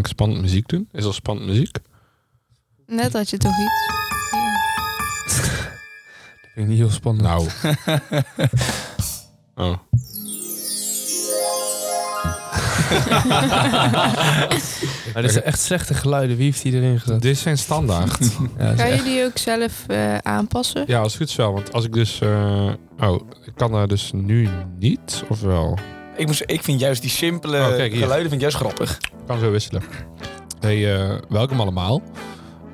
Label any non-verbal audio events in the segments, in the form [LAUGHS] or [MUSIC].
ik spannend muziek doen? Is er spannend muziek? Net had je toch iets. [LAUGHS] Dat vind ik niet heel spannend. Nou. [LAUGHS] oh. [LAUGHS] Maar dit zijn echt slechte geluiden. Wie heeft die erin gezet? Dit zijn standaard. Ja, Kan je die ook zelf eh, aanpassen? ja, als het goed is wel. Want als ik dus... eh, oh, ik kan daar dus nu niet, of wel? Ik, moest, ik vind juist die simpele Oh, kijk hier. geluiden vind ik juist grappig. Kan zo wisselen. Hey, eh, welkom allemaal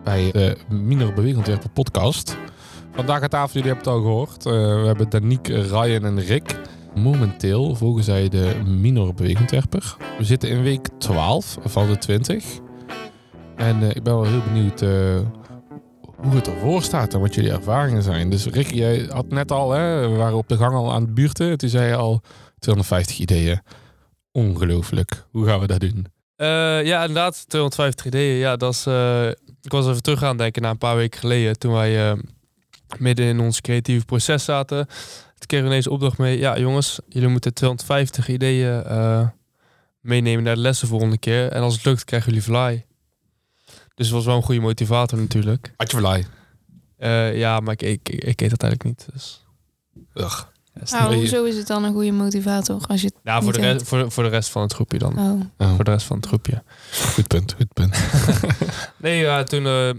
bij de Minor Beweegontwerper podcast. Vandaag aan tafel, jullie hebben het al gehoord. Eh, we hebben Daniek, Ryan en Rick. Momenteel volgen zij de Minor Beweegontwerper. We zitten in week 12 van de 20. En eh, ik ben wel heel benieuwd eh, hoe het ervoor staat en wat jullie ervaringen zijn. Dus Rick, jij had net al, hè, we waren op de gang al aan het buurten. Toen zei je al 250 ideeën. Ongelooflijk. Hoe gaan we dat doen? Eh, ja, inderdaad. 250 ideeën. Ja, dat is... eh, ik was even terug aan het denken na een paar weken geleden. Toen wij eh, midden in ons creatieve proces zaten. Toen kregen we opdracht mee. Ja, jongens, jullie moeten 250 ideeën meenemen naar de lessen volgende keer. En als het lukt, krijgen jullie fly. Dus het was wel een goede motivator natuurlijk. Had je? Eh, ja, maar ik, ik, ik, ik eet dat eigenlijk niet. Dus. Ugh. Is Nou, hoezo is het dan een goede motivator als je het ja, voor de, rest, voor, voor de rest van het groepje dan. Oh. Oh, Voor de rest van het groepje. goed punt, goed punt. [LAUGHS] Nee, ja, toen... eh,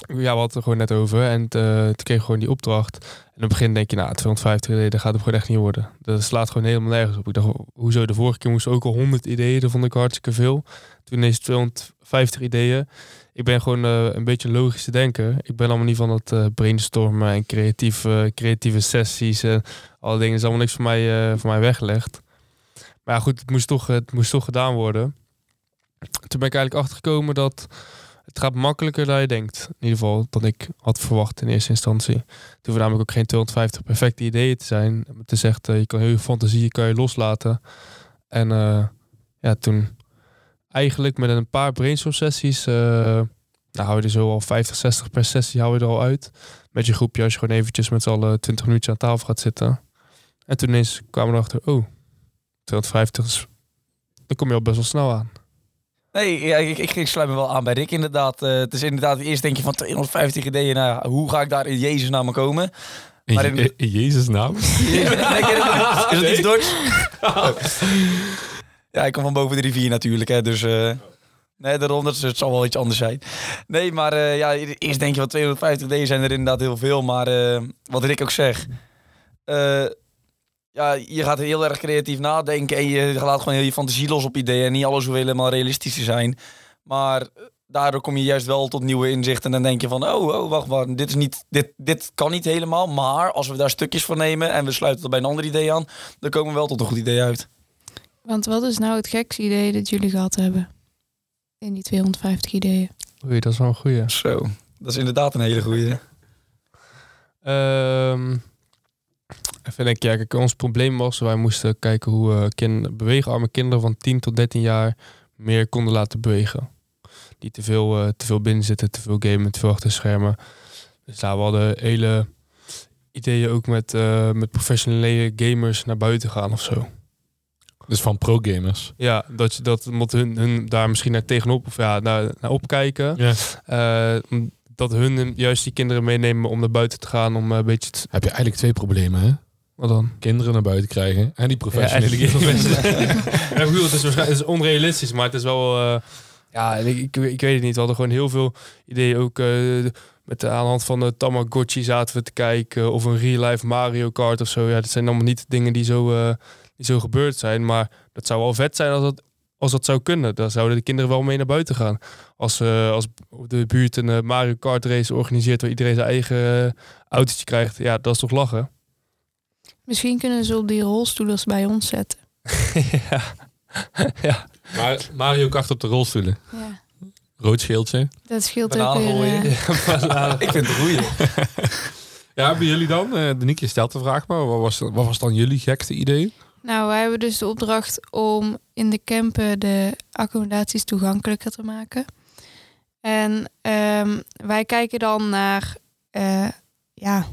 ja, we hadden het er gewoon net over. En eh, toen kreeg gewoon die opdracht. En in het begin denk je, nou, 250 ideeën, dat gaat het gewoon echt niet worden. Dat slaat gewoon helemaal nergens op. Ik dacht, hoezo? De vorige keer moesten ook al 100 ideeën. Dat vond ik hartstikke veel. Toen ineens 250 ideeën. Ik ben gewoon eh, een beetje logisch te denken. Ik ben allemaal niet van het eh, brainstormen en creatief, eh, creatieve sessies. En alle dingen is allemaal niks voor mij, voor mij weggelegd. Maar ja, goed, het moest, toch, het moest toch gedaan worden. Toen ben ik eigenlijk achtergekomen dat het gaat makkelijker dan je denkt. In ieder geval dan ik had verwacht in eerste instantie. Toen hoeven namelijk ook geen 250 perfecte ideeën te zijn. Het is echt, eh, je kan heel je fantasie kan je loslaten. En eh, ja, toen eigenlijk met een paar brainstorm sessies, eh nou hou je er zo al 50, 60 per sessie hou je er al uit. Met je groepje als je gewoon eventjes met z'n allen 20 minuutjes aan tafel gaat zitten. En toen ineens kwamen we erachter, oh, 250 is, dan kom je al best wel snel aan. Nee, ja, ik, ik, ik sluit me wel aan bij Rick inderdaad. Eh, het is inderdaad, eerst denk je van 250 ideeën. Nou, hoe ga ik daar in Jezus naam komen? In, Maar in- in- in Jezus naam? [LAUGHS] Nee, [LAUGHS] is dat iets [LAUGHS] ja, ik kom van boven de rivier natuurlijk, hè, dus... eh nee, daarom, dat, het zal wel iets anders zijn. Nee, maar eh, ja, eerst denk je van 250 ideeën zijn er inderdaad heel veel. Maar wat Rick ook zegt... ja, je gaat heel erg creatief nadenken en je laat gewoon heel je fantasie los op ideeën. En niet alles hoeft helemaal realistisch te zijn. Maar eh, daardoor kom je juist wel tot nieuwe inzichten. En dan denk je van, oh, oh wacht, wacht dit, is niet, dit, dit kan niet helemaal. Maar als we daar stukjes van nemen en we sluiten dat bij een ander idee aan, dan komen we wel tot een goed idee uit. Want wat is nou het gekste idee dat jullie gehad hebben? In die 250 ideeën. Oei, dat is wel een goeie. Zo, dat is inderdaad een hele goede. Ehm even denken, ja, kijk, ons probleem was, wij moesten kijken hoe we kin beweegarme kinderen van 10 tot 13 jaar meer konden laten bewegen. Die te veel, eh, te veel binnen zitten, te veel gamen, te veel achter schermen. Dus daar we hadden hele ideeën ook met, eh, met professionele gamers naar buiten gaan of zo. Dus van pro-gamers. Ja, dat, dat moet hun, hun daar misschien naar tegenop of ja, naar, naar opkijken. Ja. Eh, dat hun juist die kinderen meenemen om naar buiten te gaan, om eh, een beetje te... Heb je eigenlijk twee problemen, hè? Wat dan? Kinderen naar buiten krijgen en die Ja, professionele [LAUGHS] ja, ik bedoel, het is waarschijnlijk is onrealistisch, maar het is wel... eh, ja, ik, ik, ik weet het niet. We hadden gewoon heel veel ideeën. Ook eh, met de, aan de hand van de Tamagotchi zaten we te kijken. Of een real-life Mario Kart of zo. Ja, dat zijn allemaal niet dingen die zo, die zo gebeurd zijn. Maar dat zou wel vet zijn als dat, als dat zou kunnen. Dan zouden de kinderen wel mee naar buiten gaan. Als, eh, als de buurt een eh, Mario Kart race organiseert... waar iedereen zijn eigen eh, autootje krijgt. Ja, dat is toch lachen? Misschien kunnen ze op die rolstoelers bij ons zetten. [LAUGHS] ja. [LAUGHS] ja. Maar Mario Kart op de rolstoelen. Ja. Rood scheeltje. Dat scheelt ook weer. eh, [LAUGHS] Ik vind het. Ja, hebben jullie dan? Uh, Denieke stelt de vraag maar. Wat was, wat was dan jullie gekste idee? Nou, wij hebben dus de opdracht om in de campen de accommodaties toegankelijker te maken. En ehm, wij kijken dan naar eh, ja,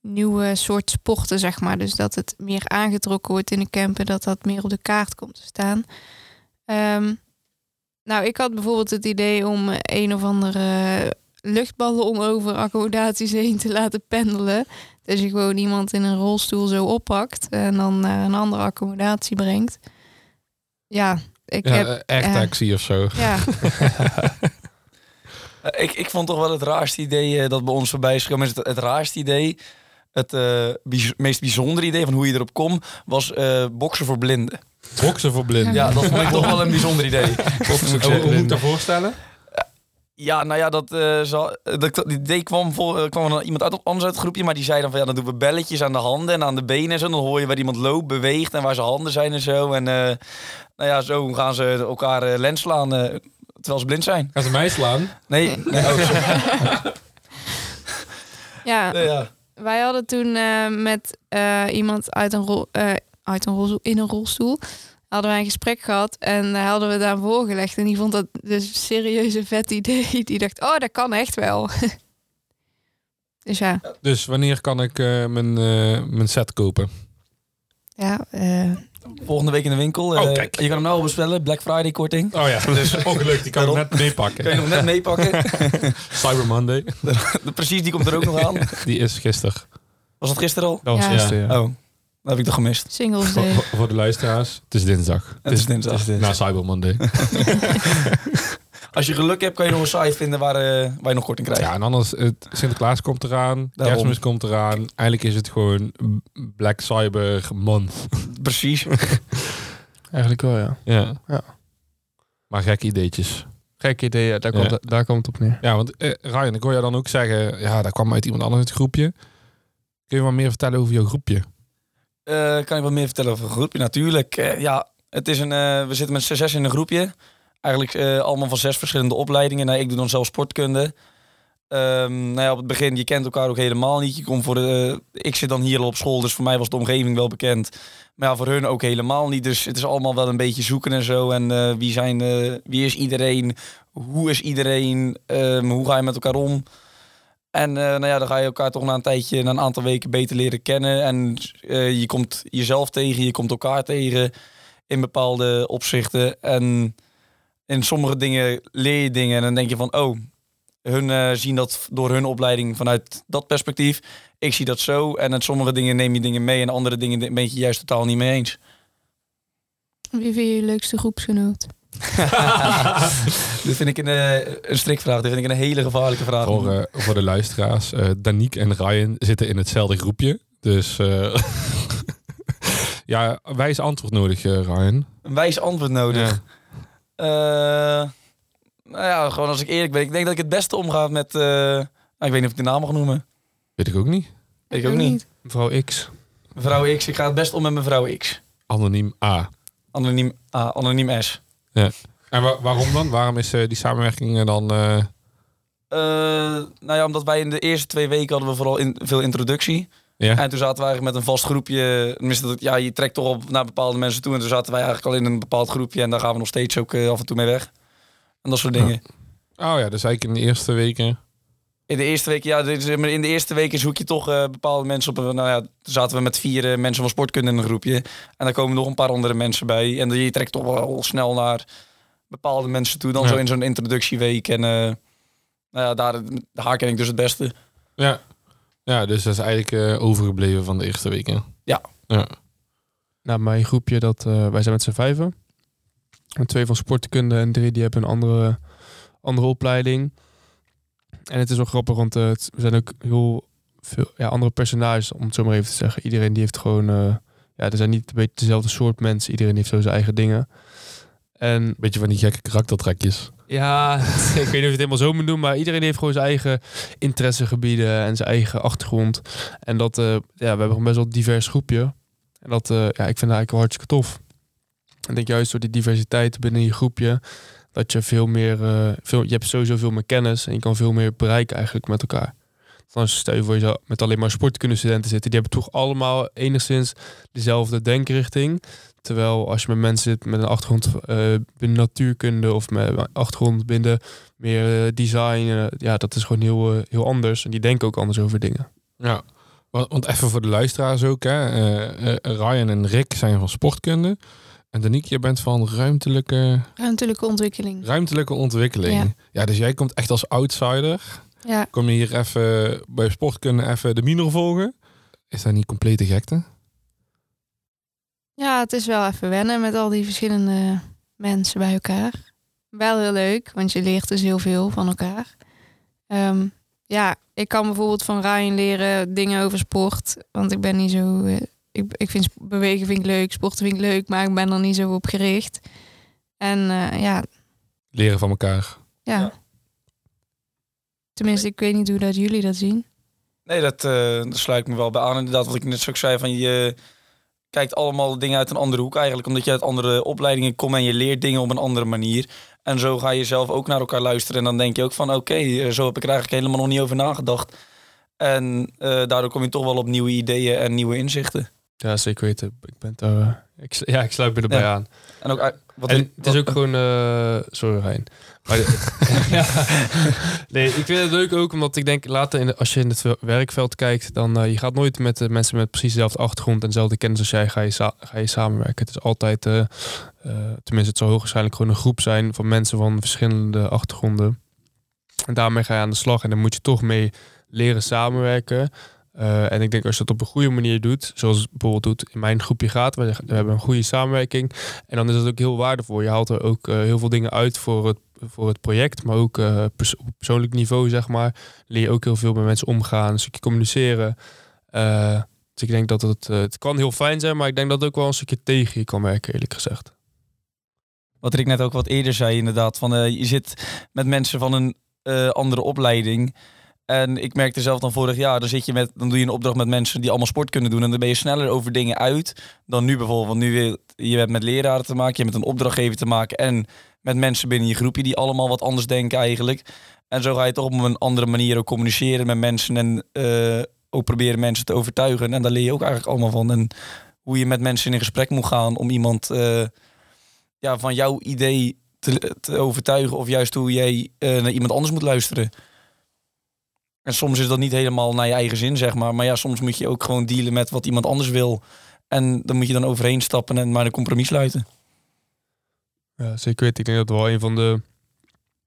nieuwe soort sporten, zeg maar. Dus dat het meer aangetrokken wordt in de campen, dat dat meer op de kaart komt te staan. Ehm, nou, ik had bijvoorbeeld het idee om een of andere luchtballon over accommodaties heen te laten pendelen. Dus je gewoon iemand in een rolstoel zo oppakt en dan naar een andere accommodatie brengt. Ja, ik Ja, heb... eh, ja. taxi of zo. Ja, [LAUGHS] Eh, Ik, ik vond toch wel het raarste idee eh, dat bij ons voorbij is gekomen. Het, het raarste idee, het eh, meest bijzondere idee van hoe je erop komt, was eh boksen voor blinden. Boksen voor blinden. Ja, dat vond ik toch wel een bijzonder idee. [LAUGHS] Hoe, hoe moet ik dat voorstellen? Ja, nou ja, dat, eh zal, dat, dat idee kwam, voor, eh, kwam van iemand uit, anders uit het groepje. Maar die zei dan van ja, dan doen we belletjes aan de handen en aan de benen en zo. Dan hoor je waar iemand loopt, beweegt en waar zijn handen zijn en zo. En eh, nou ja, zo gaan ze elkaar eh, lens slaan eh, terwijl ze blind zijn. Gaan ze mij slaan? Nee, nee oh, ja. Nee, ja. wij hadden toen eh, met eh, iemand uit een, rol, eh, uit een rolstoel, in een rolstoel, hadden wij een gesprek gehad en daar hadden we daar voorgelegd. En die vond dat dus een vet idee. [LAUGHS] Die dacht, oh, dat kan echt wel. [LAUGHS] dus ja, Dus wanneer kan ik eh, mijn, eh, mijn set kopen? ja eh, Volgende week in de winkel. Oh, kijk. Je kan hem nou al bestellen. Black Friday korting. Oh ja, [LAUGHS] dus ongeluk. Die kan ik net Kan je meepakken. nog net meepakken. Cyber Monday. Precies, die komt er ook nog aan. Die is gisteren. Was dat gisteren al? Dat was Ja. gisteren, ja. Oh, dat heb ik toch gemist. Singles Voor, Day. voor- voor de luisteraars. Het is dinsdag. Het is dinsdag. Na Cyber Monday. [LAUGHS] Als je geluk hebt, kan je nog een site vinden waar, eh, waar je nog korting krijgt. Ja, en anders, het, Sinterklaas komt eraan. Daarom. Kerstmis komt eraan. Eigenlijk is het gewoon Black Cyber Month. [LAUGHS] Precies. [LAUGHS] Eigenlijk wel, ja. Ja. Ja. Maar gekke ideetjes. Gek idee, ja, daar, Ja. Komt, daar komt het op neer. Ja, want eh, Ryan, ik hoor je dan ook zeggen... Ja, dat kwam uit iemand anders uit het groepje. Kun je wat meer vertellen over jouw groepje? Eh, kan ik wat meer vertellen over een groepje? Natuurlijk. eh, ja, het is een, eh, we zitten met zes in een groepje. Eigenlijk allemaal van zes verschillende opleidingen. Nou, ik doe dan zelf sportkunde. Ehm, nou ja, op het begin, je kent elkaar ook helemaal niet. Je komt voor de, ik zit dan hier al op school, dus voor mij was de omgeving wel bekend. Maar ja, voor hun ook helemaal niet. Dus het is allemaal wel een beetje zoeken en zo. En wie, zijn, wie is iedereen? Hoe is iedereen? Ehm, hoe ga je met elkaar om? En eh, nou ja, dan ga je elkaar toch na een tijdje, na een aantal weken beter leren kennen. En eh, je komt jezelf tegen, je komt elkaar tegen in bepaalde opzichten. En in sommige dingen leer je dingen en dan denk je van, oh, hun eh, zien dat door hun opleiding vanuit dat perspectief. Ik zie dat zo. En in sommige dingen neem je dingen mee en andere dingen ben je juist totaal niet mee eens. Wie vind je je leukste groepsgenoot? [LAUGHS] Dit vind ik een, eh, een strikvraag. Dit vind ik een hele gevaarlijke vraag. Voor, eh, voor de luisteraars. eh Daniek en Ryan zitten in hetzelfde groepje. Dus eh, [LAUGHS] ja, wijs antwoord nodig, eh, Ryan. Een wijs antwoord nodig. Ja. Eh, nou ja, gewoon als ik eerlijk ben. Ik denk dat ik het beste omga met... eh, nou, ik weet niet of ik de naam mag noemen. Weet ik ook niet. Weet ik ook niet. Mevrouw X. Mevrouw X. Ik ga het best om met mevrouw X. Anoniem A. Anoniem, A, anoniem S. En wa- waarom dan? Waarom is eh, die samenwerking eh, dan... eh, Eh, nou ja, omdat wij in de eerste twee weken hadden we vooral in, veel introductie. ja? En toen zaten we eigenlijk met een vast groepje. Tenminste, dat- ja, je trekt toch op naar bepaalde mensen toe. En toen zaten wij eigenlijk al in een bepaald groepje. En daar gaan we nog steeds ook af en toe mee weg. En dat soort Ja. dingen. Oh ja, dus eigenlijk in de eerste weken... In de eerste week, ja, dit is- maar in de eerste weken zoek je toch eh, bepaalde mensen op. Nou ja, zaten we met vier eh, mensen van sportkunde in een groepje. En daar komen nog een paar andere mensen bij. En je trekt toch wel snel naar bepaalde mensen toe. Dan Ja. zo in zo'n introductieweek. En eh, nou ja, daar, daar ken ik dus het beste. Ja. Ja, dus dat is eigenlijk eh, overgebleven van de eerste weken. Ja. Ja. Nou, mijn groepje, dat, eh, wij zijn met z'n vijven. En twee van sportkunde en drie die hebben een andere, andere opleiding. En het is wel grappig, want eh, het- we zijn ook heel veel ja, andere personages, om het zo maar even te zeggen. Iedereen die heeft gewoon... eh, ja, er zijn niet een beetje dezelfde soort mensen. Iedereen heeft zo zijn eigen dingen. En Beetje van die gekke karaktertrekjes. ja, [LAUGHS] ik weet niet of je het helemaal zo moet doen, maar iedereen heeft gewoon zijn eigen interessegebieden en zijn eigen achtergrond. En dat, eh, ja, we hebben gewoon best wel een divers groepje. En dat, eh, ja, ik vind het eigenlijk wel hartstikke tof. En ik denk juist door die diversiteit binnen je groepje, dat je veel meer, eh, veel, je hebt sowieso veel meer kennis en je kan veel meer bereiken eigenlijk met elkaar. Dan stel je voor je zou met alleen maar sportkundestudenten zitten, die hebben toch allemaal enigszins dezelfde denkrichting. Terwijl als je met mensen zit met een achtergrond eh, binnen natuurkunde of met een achtergrond binnen meer eh, design, ja, dat is gewoon heel, heel anders. En die denken ook anders over dingen. Ja. Want even voor de luisteraars ook. Hè. Ryan en Rick zijn van sportkunde. En Danique, je bent van ruimtelijke, Ruimtelijke ontwikkeling. ruimtelijke ontwikkeling. Ja. Ja. dus jij komt echt als outsider. Ja, Kom je hier even bij sportkunde even de minor volgen? Is dat niet complete gekte? ja, het is wel even wennen met al die verschillende mensen bij elkaar. Wel heel leuk, want je leert dus heel veel van elkaar. Ehm, ja, ik kan bijvoorbeeld van Ryan leren dingen over sport. Want ik ben niet zo... ik, ik vind bewegen vind ik leuk, sporten vind ik leuk, maar ik ben er niet zo op gericht. En eh, ja, Leren van elkaar. ja. Ja. Tenminste, ik weet niet hoe dat jullie dat zien. Nee, dat, eh dat sluit me wel bij aan. Inderdaad, wat ik net zo zei, van je kijkt allemaal dingen uit een andere hoek eigenlijk. Omdat je uit andere opleidingen komt en je leert dingen op een andere manier. En zo ga je zelf ook naar elkaar luisteren. En dan denk je ook van, oké, eh, zo heb ik er eigenlijk helemaal nog niet over nagedacht. En eh, daardoor kom je toch wel op nieuwe ideeën en nieuwe inzichten. Ja, zeker weten. Ik ben daar, eh, ik, ja, ik sluit me erbij Ja. aan. En ook, wat en het is ook gewoon... eh, sorry, Rijn. Maar [LAUGHS] ja. [LAUGHS] Nee, ik vind het leuk ook omdat ik denk, later in de- als je in het werkveld kijkt, dan eh, je gaat nooit met de mensen met precies dezelfde achtergrond en dezelfde kennis als jij, ga je, ga je samenwerken. Het is altijd, tenminste het zal hoogwaarschijnlijk gewoon een groep zijn van mensen van verschillende achtergronden. En daarmee ga je aan de slag en dan moet je toch mee leren samenwerken. Eh, en ik denk als je dat op een goede manier doet, zoals bijvoorbeeld doet in mijn groepje gaat, we, hebben een goede samenwerking. En dan is dat ook heel waardevol. Je haalt er ook eh, heel veel dingen uit voor het, voor het project, maar ook eh, op persoonlijk niveau, zeg maar. Leer je ook heel veel met mensen omgaan, een stukje communiceren. Dus ik denk dat het, het kan heel fijn zijn, maar ik denk dat het ook wel een stukje tegen je kan werken, eerlijk gezegd. Wat Rick net ook wat eerder zei, inderdaad. Van, je zit met mensen van een andere opleiding. En ik merkte zelf dan vorig jaar, dan, zit je met, dan doe je een opdracht met mensen die allemaal sport kunnen doen. En dan ben je sneller over dingen uit dan nu bijvoorbeeld. Want nu weer, je hebt met leraren te maken, je hebt met een opdrachtgever te maken. En met mensen binnen je groepje die allemaal wat anders denken eigenlijk. En zo ga je toch op een andere manier ook communiceren met mensen. En eh, ook proberen mensen te overtuigen. En daar leer je ook eigenlijk allemaal van. En hoe je met mensen in gesprek moet gaan om iemand... eh, ja, van jouw idee te, te overtuigen of juist hoe jij eh, naar iemand anders moet luisteren. En soms is dat niet helemaal naar je eigen zin, zeg maar. Maar ja, soms moet je ook gewoon dealen met wat iemand anders wil. En dan moet je dan overheen stappen en maar een compromis sluiten. Ja, zeker weten. Ik denk dat wel een van de,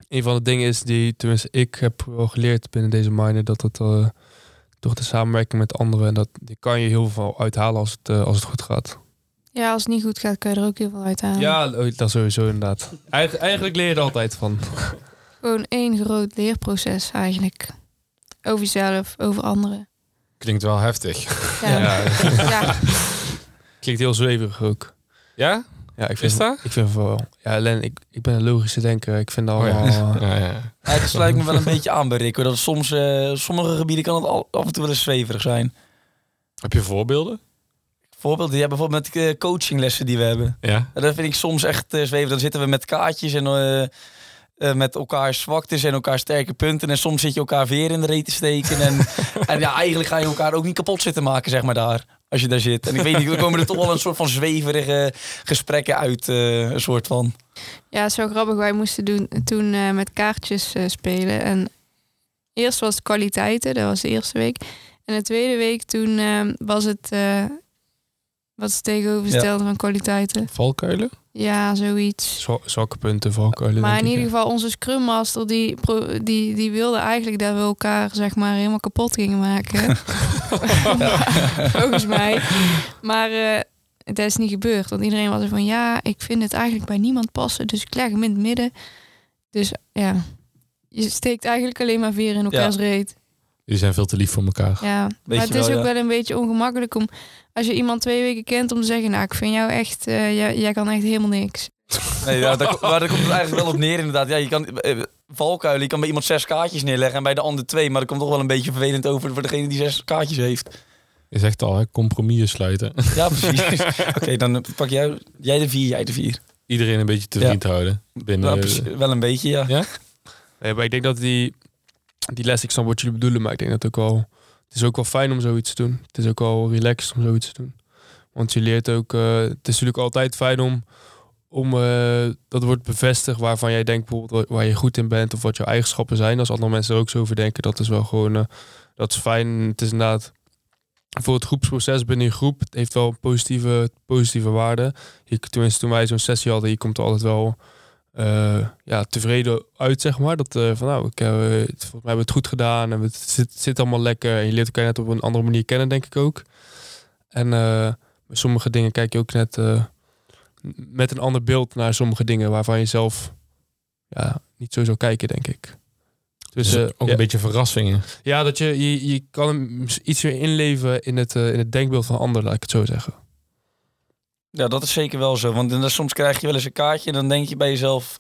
een van de dingen is die, tenminste, ik heb wel geleerd binnen deze miner, dat het eh, toch de samenwerking met anderen, en dat die kan je heel veel uithalen als het, eh, als het goed gaat. Ja, als het niet goed gaat, kan je er ook heel veel uit halen. Ja, oh, dat sowieso inderdaad. Eigen, eigenlijk leer je er altijd van. Gewoon één groot leerproces eigenlijk. Over jezelf, over anderen. Klinkt wel heftig. Ja, ja. Ja. [LAUGHS] Klinkt heel zweverig ook. Ja? Ja, ik vind, dat? Ik vind het wel. Ja, Len, ik, ik ben een logische denker. Ik vind dat Oh ja. allemaal... eh, [LAUGHS] Ja, ja. Ja, dat sluit me wel een beetje aan bij Rick. hoor. Dat soms, eh, sommige gebieden kan het al, af en toe wel eens zweverig zijn. Heb je voorbeelden? Voorbeeld, ja, bijvoorbeeld met eh, coachinglessen die we hebben. Ja. Ja, Dat vind ik soms echt uh, zweven. Dan zitten we met kaartjes en eh, eh, met elkaar zwaktes en elkaar sterke punten. En soms zit je elkaar weer in de reet te steken. En, [LAUGHS] en ja, eigenlijk ga je elkaar ook niet kapot zitten maken, zeg maar, daar. Als je daar zit. En ik weet niet, er komen er toch wel een soort van zweverige gesprekken uit. eh, een soort van. Ja, zo grappig. Wij moesten doen, toen eh, met kaartjes eh, spelen. En eerst was het kwaliteiten, dat was de eerste week. En de tweede week toen eh, was het... eh, wat is tegenovergestelde van kwaliteiten? Valkuilen? Ja, zoiets. zwa- Zwakke punten, valkuilen. Maar in ieder ja. geval, onze Scrum Master, die, die, die wilde eigenlijk dat we elkaar zeg maar helemaal kapot gingen maken. [LAUGHS] [LAUGHS] Volgens mij. Maar het is niet gebeurd. Want iedereen was er van, ja, ik vind het eigenlijk bij niemand passen. Dus ik leg hem in het midden. Dus ja, je steekt eigenlijk alleen maar veer in elkaars reet. Jullie zijn veel te lief voor elkaar. Ja, maar het is ook ja. wel een beetje ongemakkelijk om... Als je iemand twee weken kent om te zeggen... Nou, ik vind jou echt... eh, jij, jij kan echt helemaal niks. Nee, ja, daar, maar daar komt het eigenlijk wel op neer, inderdaad. Ja, je kan, eh, valkuilen, je kan bij iemand zes kaartjes neerleggen en bij de ander twee. Maar dat komt toch wel een beetje vervelend over voor degene die zes kaartjes heeft. Je zegt al, hè, compromissen sluiten. Ja, precies. [LAUGHS] Oké, dan pak jij, jij de vier, jij de vier. Iedereen een beetje te Ja. vriend houden. Binnen, Ja, precies. wel een beetje, ja. Ja? Nee, maar ik denk dat die, die les, ik snap wat jullie bedoelen, maar ik denk dat ook wel, het is ook wel fijn om zoiets te doen. Het is ook wel relaxed om zoiets te doen. Want je leert ook, eh, het is natuurlijk altijd fijn om, om eh, dat wordt bevestigd waarvan jij denkt bijvoorbeeld waar je goed in bent of wat jouw eigenschappen zijn. Als andere mensen er ook zo over denken, dat is wel gewoon, eh, dat is fijn. Het is inderdaad, voor het groepsproces binnen je groep. Het heeft wel positieve, positieve waarde. Je, tenminste, toen wij zo'n sessie hadden, je komt er altijd wel eh, ja, tevreden uit, zeg maar. Dat eh, van nou, ik heb, het, volgens mij hebben we het goed gedaan en het zit, zit allemaal lekker. En je leert elkaar net op een andere manier kennen, denk ik ook. En eh, met sommige dingen kijk je ook net eh, met een ander beeld naar sommige dingen waarvan je zelf ja, niet zo zou kijken, denk ik. Dus, Dus eh, ook ja, een beetje verrassingen. ja, dat je, je, je kan iets meer inleven in het, eh, in het denkbeeld van anderen, laat ik het zo zeggen. Ja, dat is zeker wel zo. Want dan, soms krijg je wel eens een kaartje en dan denk je bij jezelf...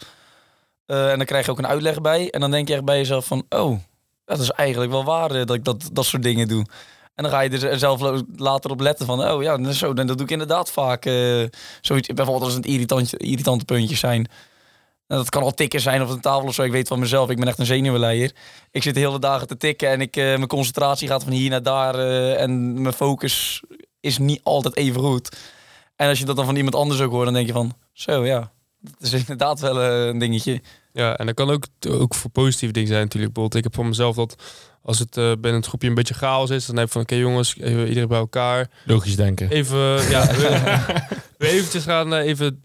eh, en dan krijg je ook een uitleg bij. En dan denk je echt bij jezelf van... Oh, dat is eigenlijk wel waar eh, dat ik dat, dat soort dingen doe. En dan ga je er zelf later op letten van... Oh ja, zo, dat doe ik inderdaad vaak. eh, zoiets, bijvoorbeeld als het irritantje, irritante puntjes zijn. En dat kan al tikken zijn op een tafel of zo. Ik weet van mezelf, ik ben echt een zenuwleier. Ik zit de hele dagen te tikken en ik, mijn concentratie gaat van hier naar daar. en mijn focus is niet altijd even goed. En als je dat dan van iemand anders ook hoort, dan denk je van... Zo, ja, dat is inderdaad wel eh, een dingetje. Ja, en dat kan ook, ook voor positieve dingen zijn natuurlijk. Bijvoorbeeld, ik heb van mezelf dat als het eh binnen het groepje een beetje chaos is, dan heb ik van oké jongens, even iedereen bij elkaar. Logisch denken. Even, ja, [LAUGHS] we, we eventjes gaan eh, even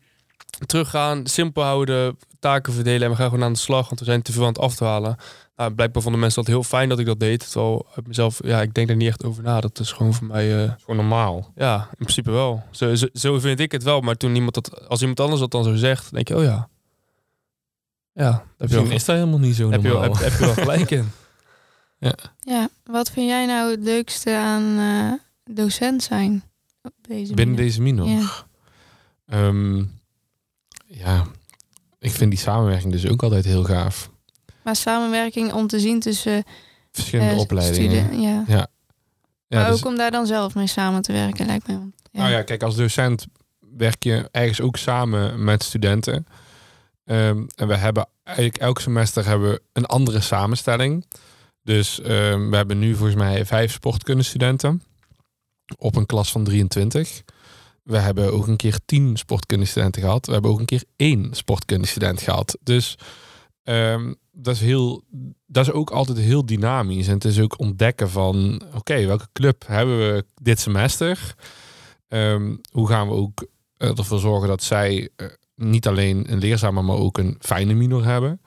teruggaan, simpel houden, taken verdelen en we gaan gewoon aan de slag, want we zijn te veel aan het afdwalen. Nou, blijkbaar vonden mensen dat heel fijn dat ik dat deed. Terwijl uit mezelf, ja, ik denk er niet echt over na. Dat is gewoon voor mij, eh, Gewoon normaal. ja, in principe wel. Zo, zo, zo vind ik het wel. Maar toen iemand dat, als iemand anders dat dan zo zegt, denk je, oh ja. Ja, je wel, is dat helemaal niet zo heb je normaal. heb, heb je wel gelijk in. [LAUGHS] Ja, wat vind jij nou het leukste aan eh, docent zijn? Op deze Binnen deze minor. Ja. Ehm, ja, ik vind die samenwerking dus ook altijd heel gaaf. Maar samenwerking om te zien tussen Verschillende eh, opleidingen. studen- ja. Ja, maar dus- ook om daar dan zelf mee samen te werken, lijkt me. Ja. Nou ja, kijk, als docent werk je ergens ook samen met studenten. Ehm, en we hebben eigenlijk elk semester hebben we een andere samenstelling. Dus ehm, we hebben nu volgens mij vijf sportkundestudenten op een klas van 23. We hebben ook een keer tien sportkundestudenten gehad. We hebben ook een keer één sportkundestudent gehad. Dus ehm, dat, is heel, dat is ook altijd heel dynamisch. En het is ook ontdekken van... oké, welke club hebben we dit semester? Ehm, hoe gaan we ook eh, ervoor zorgen dat zij eh, niet alleen een leerzame, maar ook een fijne minor hebben?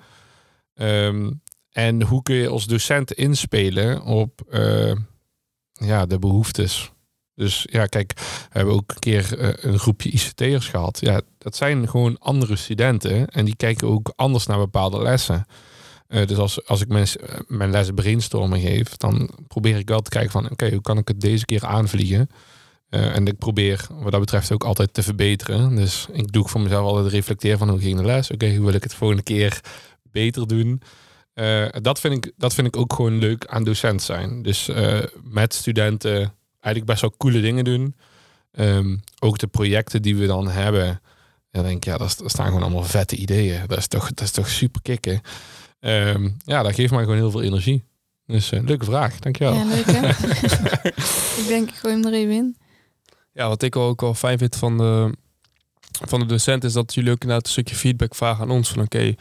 Ehm, en hoe kun je als docent inspelen op eh, ja, de behoeftes? Dus ja, kijk, we hebben ook een keer een groepje ICT'ers gehad. Ja, dat zijn gewoon andere studenten en die kijken ook anders naar bepaalde lessen. Eh, dus als, als ik mensen, eh, mijn les brainstormen geef, dan probeer ik wel te kijken van, oké, hoe kan ik het deze keer aanvliegen? Eh, en ik probeer wat dat betreft ook altijd te verbeteren. Dus ik doe voor mezelf altijd reflecteren van hoe ging de les? Oké, hoe wil ik het volgende keer beter doen? Dat, vind ik, dat vind ik ook gewoon leuk aan docent zijn. Dus met studenten eigenlijk best wel coole dingen doen. Ehm, ook de projecten die we dan hebben. Dan denk ik, ja, dat staan gewoon allemaal vette ideeën. Dat is toch, dat is toch super kicken. Ehm, ja, dat geeft mij gewoon heel veel energie. Dus eh, leuke vraag, dankjewel. Ja, leuk hè? [LAUGHS] ik denk, ik gooi hem er even in. Ja, wat ik ook wel fijn vind van de, van de docent is dat jullie ook inderdaad een stukje feedback vragen aan ons. Van oké,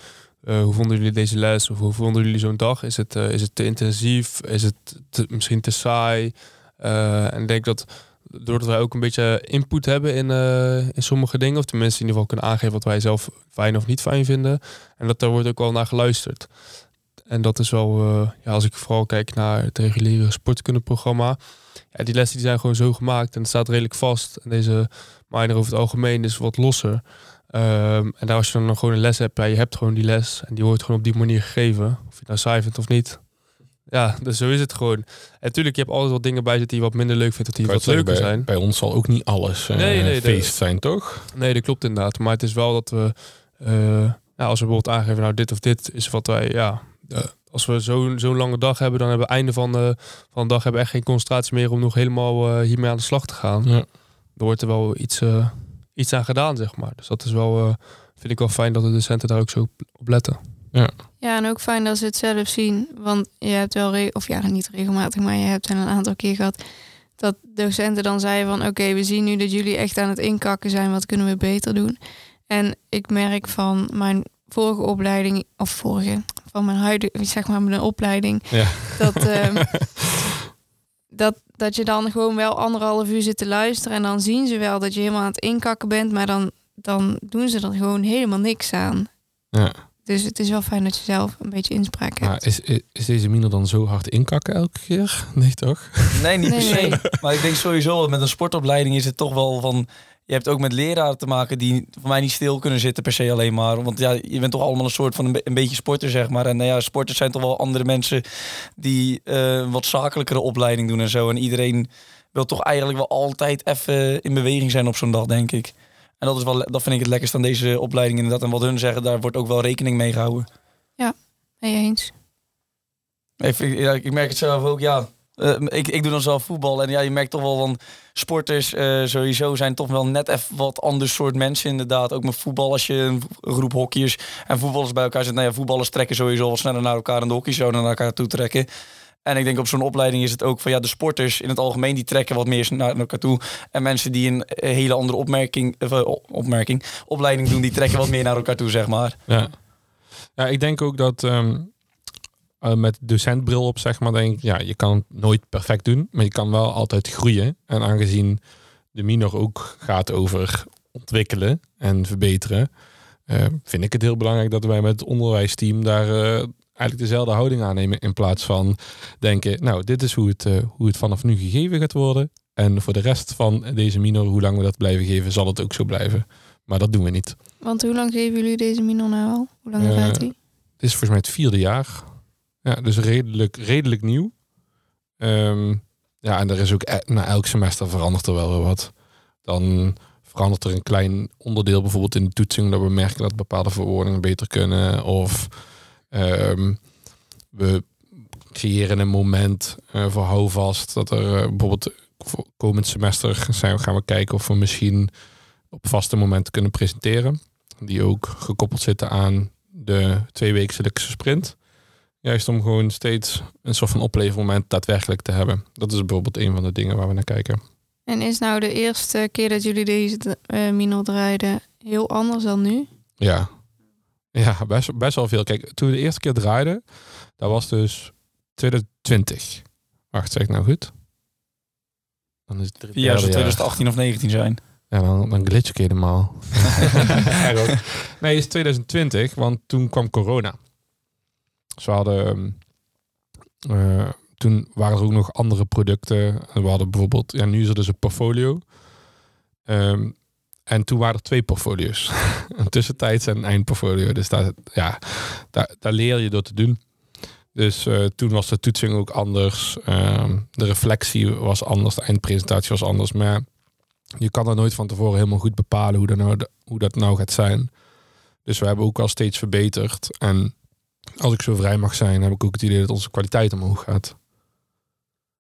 eh, hoe vonden jullie deze les? Of hoe vonden jullie zo'n dag? Is het, eh, is het te intensief? Is het te- misschien te saai? Eh, en ik denk dat doordat wij ook een beetje input hebben in, eh, in sommige dingen, of tenminste in ieder geval kunnen aangeven wat wij zelf fijn of niet fijn vinden. En dat daar wordt ook wel naar geluisterd. En dat is wel, eh, ja, als ik vooral kijk naar het reguliere sportkundeprogramma. Ja, die lessen die zijn gewoon zo gemaakt en het staat redelijk vast. En deze minor over het algemeen is wat losser. Ehm, en daar als je dan gewoon een les hebt, ja, je hebt gewoon die les en die wordt gewoon op die manier gegeven. Of je het nou saai vindt of niet. Ja, dus zo is het gewoon. En natuurlijk, je hebt altijd wat dingen bij zitten die je wat minder leuk vindt, of die wat leuker bij, zijn. bij ons zal ook niet alles Nee, nee, de- feest zijn, toch? Nee, dat klopt inderdaad. Maar het is wel dat we, eh, nou, als we bijvoorbeeld aangeven, nou dit of dit is wat wij, ja, eh, als we zo'n zo'n lange dag hebben, dan hebben we einde van de, van de dag hebben we echt geen concentratie meer om nog helemaal hiermee aan de slag te gaan. Ja. Er wordt er wel iets, iets aan gedaan, zeg maar. Dus dat is wel, vind ik wel fijn dat de docenten daar ook zo op letten. Ja, en ook fijn dat ze het zelf zien. Want je hebt wel, of ja, niet regelmatig, maar je hebt een aantal keer gehad dat docenten dan zeiden van oké, we zien nu dat jullie echt aan het inkakken zijn, wat kunnen we beter doen? En ik merk van mijn vorige opleiding, of vorige, van mijn huidige, zeg maar mijn opleiding, Ja. dat, [LAUGHS] ehm, dat dat je dan gewoon wel anderhalf uur zit te luisteren. En dan zien ze wel dat je helemaal aan het inkakken bent. Maar dan, dan doen ze er gewoon helemaal niks aan. Ja. Dus het is wel fijn dat je zelf een beetje inspraak hebt. Maar is, is, is deze miner dan zo hard inkakken elke keer? [LAUGHS] Nee, toch? Nee, niet Nee, per se. nee. Maar ik denk sowieso, dat met een sportopleiding is het toch wel van... Je hebt ook met leraren te maken die voor mij niet stil kunnen zitten per se alleen maar. Want ja, je bent toch allemaal een soort van een, be- een beetje sporter, zeg maar. En nou ja, sporters zijn toch wel andere mensen die eh, een wat zakelijkere opleiding doen en zo. En iedereen wil toch eigenlijk wel altijd even in beweging zijn op zo'n dag, denk ik. En dat, is wel, dat vind ik het lekkerst aan deze opleiding inderdaad. En wat hun zeggen, daar wordt ook wel rekening mee gehouden. Ben je eens? Even, ja, ik merk het zelf ook, ja. Eh, ik, ik doe dan zelf voetbal en ja, je merkt toch wel van sporters eh, sowieso zijn toch wel net even wat ander soort mensen inderdaad. Ook met voetbal, als je een groep hockeyers en voetballers bij elkaar zit. Nou ja, voetballers trekken sowieso wel sneller naar elkaar en de hockey zouden naar elkaar toe trekken. En ik denk op zo'n opleiding is het ook van ja, de sporters in het algemeen die trekken wat meer naar elkaar toe. En mensen die een hele andere opmerking, eh, opmerking, opleiding doen, die trekken wat meer naar elkaar toe, zeg maar. Ja. Ja, ik denk ook dat ehm, eh, met docentbril op, zeg maar, denk ik, ja, je kan het nooit perfect doen, maar je kan wel altijd groeien. En aangezien de minor ook gaat over ontwikkelen en verbeteren, eh, vind ik het heel belangrijk dat wij met het onderwijsteam daar eh, eigenlijk dezelfde houding aannemen in plaats van denken, nou, dit is hoe het, eh, hoe het vanaf nu gegeven gaat worden. En voor de rest van deze minor, hoe lang we dat blijven geven, zal het ook zo blijven. Maar dat doen we niet. Want hoe lang geven jullie deze minor nou al? Hoe lang gaat die? Het is volgens mij het vierde jaar. Ja, dus redelijk, redelijk nieuw. Ehm, ja, en er is ook e- na elk semester verandert er wel weer wat. Dan verandert er een klein onderdeel, bijvoorbeeld in de toetsing, dat we merken dat bepaalde verwoordingen beter kunnen. Of ehm, we creëren een moment eh, voor houvast. Dat er eh, bijvoorbeeld voor komend semester zijn, gaan we kijken of we misschien op vaste momenten kunnen presenteren. Die ook gekoppeld zitten aan de tweewekelijkse sprint. Juist om gewoon steeds een soort van oplevermoment daadwerkelijk te hebben. Dat is bijvoorbeeld een van de dingen waar we naar kijken. En is nou de eerste keer dat jullie deze eh minor draaiden heel anders dan nu? Ja, [LAUGHS] ja best, best wel veel. Kijk, toen we de eerste keer draaiden, dat was dus 2020. Wacht, zeg ik nou goed? Dan is het zou jaar. 2018 of 19 zijn. Ja, dan, dan glitch ik helemaal. [LAUGHS] [LAUGHS] Nee, het is 2020, want toen kwam corona. Dus we hadden... ehm, eh, toen waren er ook nog andere producten. We hadden bijvoorbeeld... Ja, nu is er dus een portfolio. Ehm, en toen waren er twee portfolio's. [LAUGHS] een tussentijds en een eindportfolio. Dus daar, ja, daar, daar leer je door te doen. Dus eh, toen was de toetsing ook anders. Ehm, de reflectie was anders. De eindpresentatie was anders. Maar je kan dat nooit van tevoren helemaal goed bepalen hoe dat nou, hoe dat nou gaat zijn. Dus we hebben ook al steeds verbeterd. En als ik zo vrij mag zijn, heb ik ook het idee dat onze kwaliteit omhoog gaat.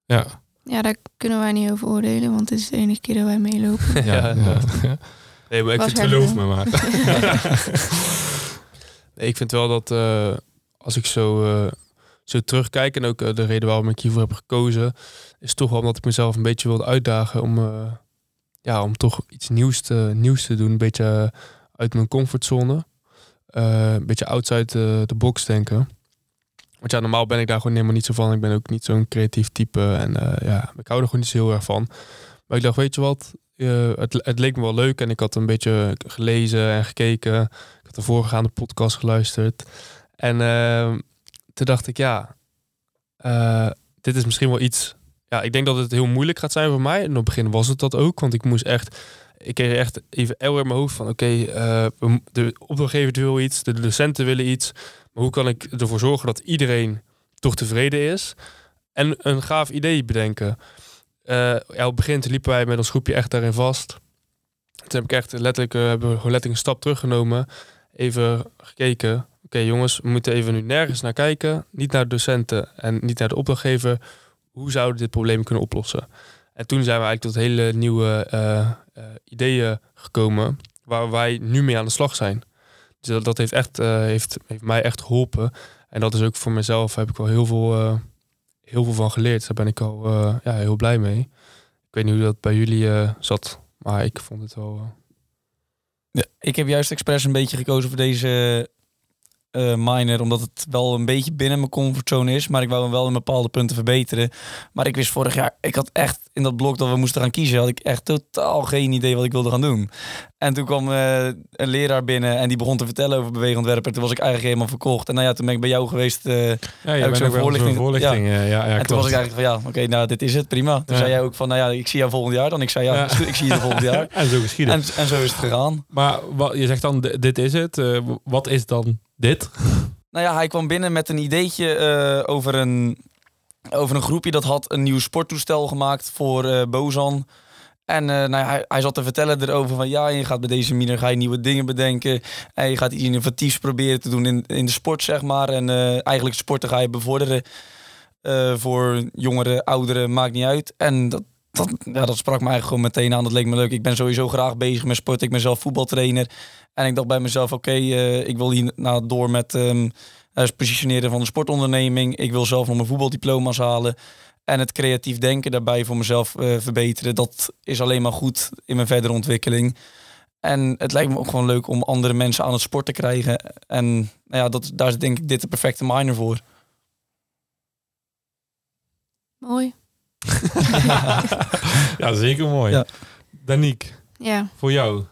Ja, Ja, daar kunnen wij niet over oordelen, want het is de enige keer dat wij meelopen. [LAUGHS] ja, ja. [LAUGHS] Nee, maar ik vind, Waarschijnlijk. Geloof me maar. [LAUGHS] nee, ik vind wel dat eh, als ik zo, eh, zo terugkijk en ook eh, de reden waarom ik hiervoor heb gekozen, is toch wel omdat ik mezelf een beetje wilde uitdagen om, eh, ja, om toch iets nieuws te, nieuws te doen. Een beetje uit mijn comfortzone. Eh, een beetje outside the box denken. Want ja, normaal ben ik daar gewoon helemaal niet zo van. Ik ben ook niet zo'n creatief type. En eh, ja, ik hou er gewoon niet zo heel erg van. Maar ik dacht, weet je wat? Eh, het, het leek me wel leuk. En ik had een beetje gelezen en gekeken. Ik had de voorgaande podcast geluisterd. En eh, toen dacht ik, ja, eh, dit is misschien wel iets. Ja, ik denk dat het heel moeilijk gaat zijn voor mij. En op het begin was het dat ook. Want ik moest echt. Ik kreeg echt even el in mijn hoofd van: oké, de opdrachtgever wil iets, de docenten willen iets. Hoe kan ik ervoor zorgen dat iedereen toch tevreden is? En een gaaf idee bedenken. Eh, ja, op het begin liepen wij met ons groepje echt daarin vast. Toen heb ik echt letterlijk, eh, hebben we letterlijk een stap teruggenomen. Even gekeken. Oké jongens, we moeten even nu nergens naar kijken. Niet naar docenten en niet naar de opdrachtgever. Hoe zouden we dit probleem kunnen oplossen? En toen zijn we eigenlijk tot hele nieuwe eh, ideeën gekomen. Waar wij nu mee aan de slag zijn. Dus dat, dat heeft, echt, eh, heeft, heeft mij echt geholpen. En dat is ook voor mezelf, heb ik wel heel veel, eh, heel veel van geleerd. Daar ben ik al eh, ja, heel blij mee. Ik weet niet hoe dat bij jullie zat. Maar ik vond het wel... Ja, ik heb juist expres een beetje gekozen voor deze eh, minor, omdat het wel een beetje binnen mijn comfortzone is. Maar ik wou hem wel in bepaalde punten verbeteren. Maar ik wist vorig jaar, ik had echt in dat blok dat we moesten gaan kiezen, had ik echt totaal geen idee wat ik wilde gaan doen. En toen kwam eh, een leraar binnen en die begon te vertellen over beweegontwerpen. Toen was ik eigenlijk helemaal verkocht. En nou ja, toen ben ik bij jou geweest. eh, Ja, je ik bent zo'n voorlichting- voorlichting. Ja, ja, ja, en toen klopt. was ik eigenlijk van ja, oké, nou dit is het, prima. Toen zei jij ook van, nou ja, ik zie jou volgend jaar. Dan ik zei ja, ik zie je volgend jaar. [LAUGHS] En zo geschieden. En, en zo is het gegaan. Maar wat, je zegt dan, dit is het. Wat is dan dit? [LAUGHS] Nou ja, hij kwam binnen met een ideetje eh, over, een, over een groepje dat had een nieuw sporttoestel gemaakt voor eh Bozan. En eh, nou ja, hij, hij zat te vertellen erover van ja, je gaat bij deze je nieuwe dingen bedenken. En je gaat iets innovatiefs proberen te doen in, in de sport, zeg maar. En eigenlijk sporten ga je bevorderen voor jongeren, ouderen, maakt niet uit. En dat, dat, ja, dat sprak eigenlijk gewoon meteen aan. Dat leek me leuk. Ik ben sowieso graag bezig met sport. Ik ben zelf voetbaltrainer. En ik dacht bij mezelf, oké, eh, ik wil hier door met ehm, het positioneren van een sportonderneming. Ik wil zelf nog mijn voetbaldiploma's halen. En het creatief denken daarbij voor mezelf eh, verbeteren. Dat is alleen maar goed in mijn verdere ontwikkeling. En het lijkt me ook gewoon leuk om andere mensen aan het sport te krijgen. En nou ja, dat, daar is denk ik dit de perfecte minor voor. Mooi. [LAUGHS] ja, zeker mooi. Ja. Daniek, Ja, voor jou.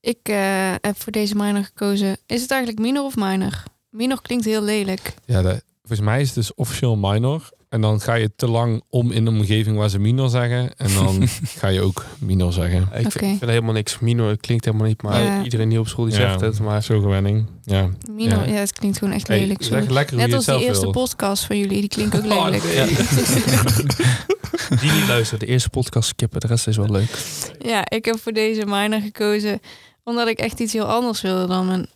ik eh, heb voor deze minor gekozen. Is het eigenlijk minor of minor? Minor klinkt heel lelijk. Ja, de, volgens mij is het dus officieel minor. En dan ga je te lang om in een omgeving waar ze minor zeggen. En dan [LAUGHS] ga je ook minor zeggen. Ik vind, Oké. ik vind helemaal niks. Minor het klinkt helemaal niet, maar Ja. iedereen die op school die Ja. zegt het. Maar Zo gewenning. Ja. Minor, Ja. ja, het klinkt gewoon echt Hey, lelijk. zeg Zo. lekker Net als die eerste wil. podcast van jullie, die klinkt ook [LAUGHS] Oh, lelijk. nee. [LAUGHS] die niet luisteren, de eerste podcast skippen, de rest is wel leuk. Ja, ik heb voor deze minor gekozen omdat ik echt iets heel anders wilde dan mijn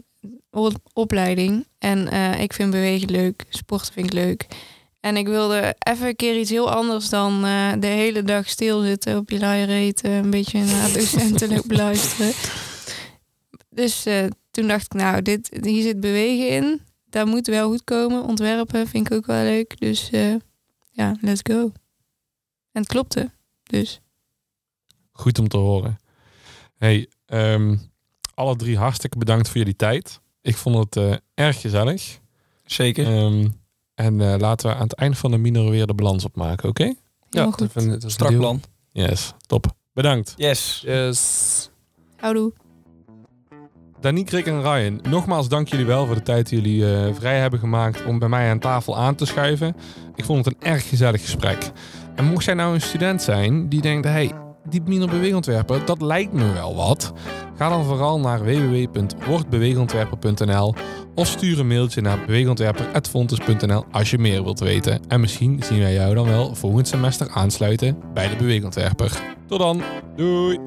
op- opleiding. En eh, ik vind bewegen leuk, sporten vind ik leuk. En ik wilde even een keer iets heel anders dan eh, de hele dag stilzitten op je luie reet, eh, een beetje naar [LAUGHS] docenten lopen luisteren. Dus eh, toen dacht ik, nou, dit, hier zit bewegen in. Daar moet wel goed komen. Ontwerpen vind ik ook wel leuk. Dus eh, ja, let's go. En het klopte. Dus Goed om te horen. Hey, ehm, alle drie hartstikke bedankt voor jullie tijd. Ik vond het eh, erg gezellig. Zeker. Ehm, en eh, laten we aan het eind van de minor weer de balans opmaken, oké? helemaal dat goed. is een Strak plan. Yes, top. Bedankt. Yes. Yes. Houdoe. Daniek, Rick en Ryan, nogmaals dank jullie wel voor de tijd die jullie eh, vrij hebben gemaakt om bij mij aan tafel aan te schuiven. Ik vond het een erg gezellig gesprek. En mocht jij nou een student zijn die denkt, hey, die minor beweegontwerpen, dat lijkt me wel wat. Ga dan vooral naar www.wordbeweegontwerper.nl of stuur een mailtje naar beweegontwerper.fontes.nl als je meer wilt weten. En misschien zien wij jou dan wel volgend semester aansluiten bij de beweegontwerper. Tot dan, doei!